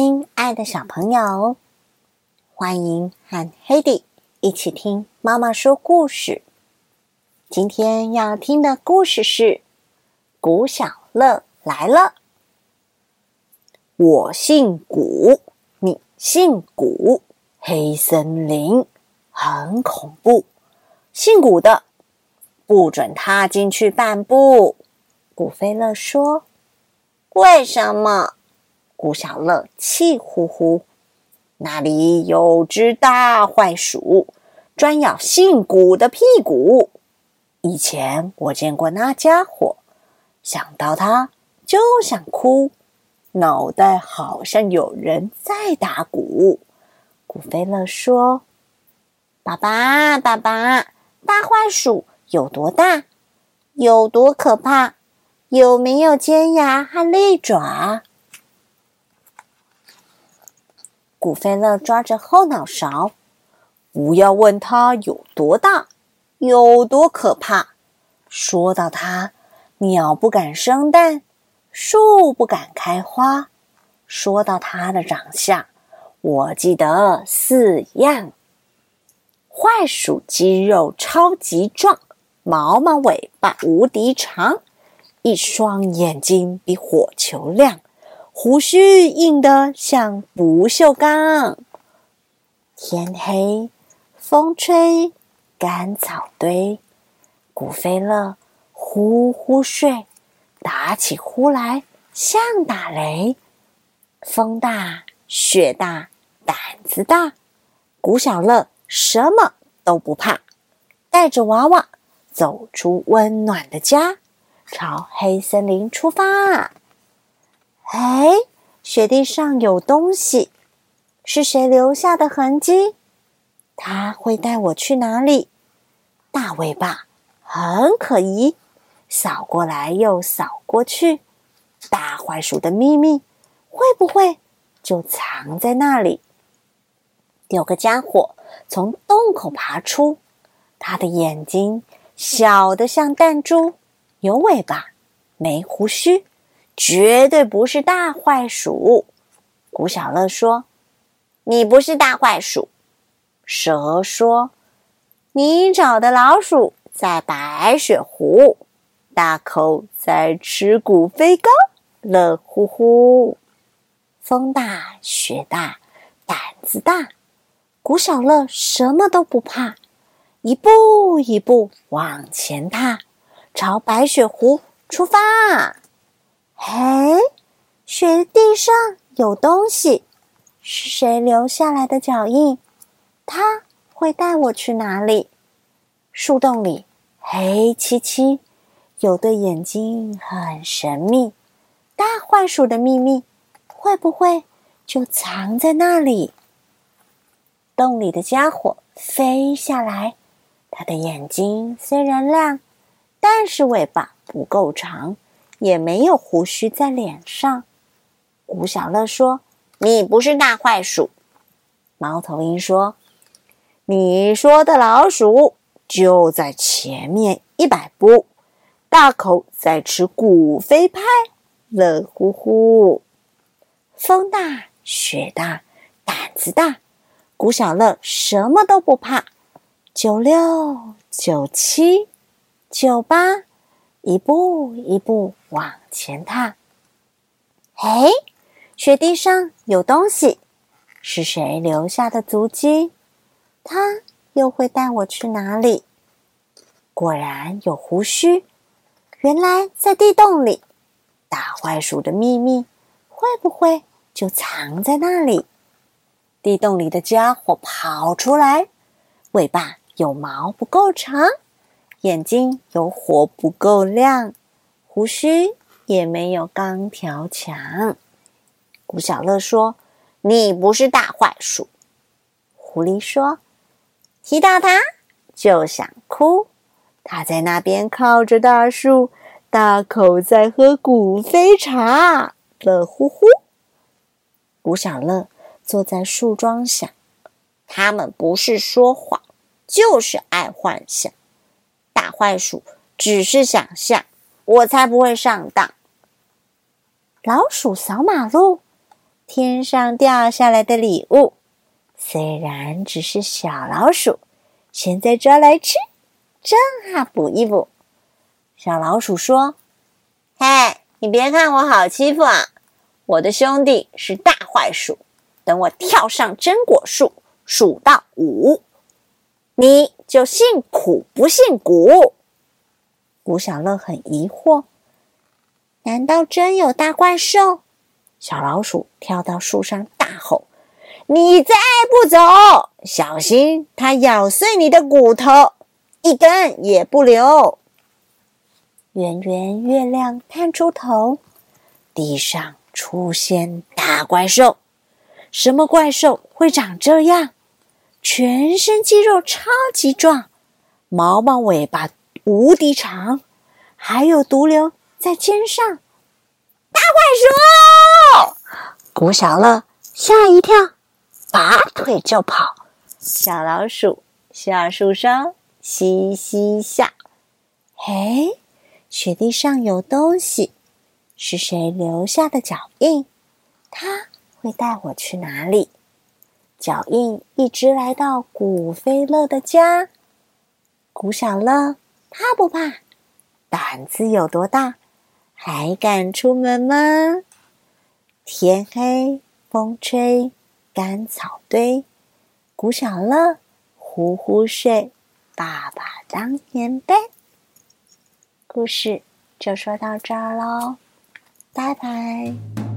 亲爱的小朋友，欢迎和 Heidi 一起听妈妈说故事。今天要听的故事是《古小乐来了》。我姓古，你姓古，黑森林很恐怖，姓古的不准踏进去半步。古飞乐说：“为什么？”古小乐气呼呼：“那里有只大坏鼠，专咬姓古的屁股。以前我见过那家伙，想到他就想哭，脑袋好像有人在打鼓。”古飞乐说：“爸爸，爸爸，大坏鼠有多大？有多可怕？有没有尖牙和利爪？”古飞乐抓着后脑勺，不要问他有多大，有多可怕。说到他，鸟不敢生蛋，树不敢开花。说到他的长相，我记得四样：坏鼠肌肉超级壮，毛毛尾巴无敌长，一双眼睛比火球亮。胡须硬得像不锈钢。天黑，风吹，干草堆。古飞乐呼呼睡，打起呼来像打雷。风大，雪大，胆子大。古小乐什么都不怕，带着娃娃走出温暖的家，朝黑森林出发。哎，雪地上有东西，是谁留下的痕迹？他会带我去哪里？大尾巴很可疑，扫过来又扫过去。大坏鼠的秘密会不会就藏在那里？有个家伙从洞口爬出，他的眼睛小的像弹珠，有尾巴，没胡须。绝对不是大坏鼠，古小乐说：“你不是大坏鼠。”蛇说：“你找的老鼠在白雪湖，大口在吃谷飞糕，乐呼呼。”风大雪大，胆子大，古小乐什么都不怕，一步一步往前踏，朝白雪湖出发。嘿，雪地上有东西，是谁留下来的脚印？他会带我去哪里？树洞里黑漆漆，有对眼睛很神秘。大坏鼠的秘密会不会就藏在那里？洞里的家伙飞下来，它的眼睛虽然亮，但是尾巴不够长。也没有胡须在脸上。古小乐说：“你不是大坏鼠。”猫头鹰说：“你说的老鼠就在前面一百步，大口在吃古飞派，乐呼呼。”风大雪大，胆子大，古小乐什么都不怕。九六九七九八。一步一步往前踏。哎，雪地上有东西，是谁留下的足迹？他又会带我去哪里？果然有胡须，原来在地洞里。大坏鼠的秘密会不会就藏在那里？地洞里的家伙跑出来，尾巴有毛不够长。眼睛有火不够亮，胡须也没有钢条强。古小乐说：“你不是大坏鼠。”狐狸说：“提到他就想哭。他在那边靠着大树，大口在喝古飞茶，乐呼呼。”古小乐坐在树桩想：“他们不是说谎，就是爱幻想。”大坏鼠只是想象，我才不会上当。老鼠扫马路，天上掉下来的礼物，虽然只是小老鼠，现在抓来吃，正好补一补。小老鼠说：“嘿，你别看我好欺负啊，我的兄弟是大坏鼠。等我跳上榛果树，数到五，你就姓苦不姓古。”古小乐很疑惑。难道真有大怪兽？小老鼠跳到树上大吼：“你再不走，小心它咬碎你的骨头，一根也不留！”圆圆月亮探出头，地上出现大怪兽。什么怪兽会长这样？全身肌肉超级壮，毛毛尾巴无敌长，还有毒瘤。在肩上，大怪兽！古小乐吓一跳，拔腿就跑。小老鼠下树梢嘻嘻笑。嘿，雪地上有东西，是谁留下的脚印？它会带我去哪里？脚印一直来到古飞乐的家。古小乐怕不怕？胆子有多大？还敢出门吗？天黑，风吹，干草堆，古小乐呼呼睡，爸爸当棉被。故事就说到这儿喽，拜拜。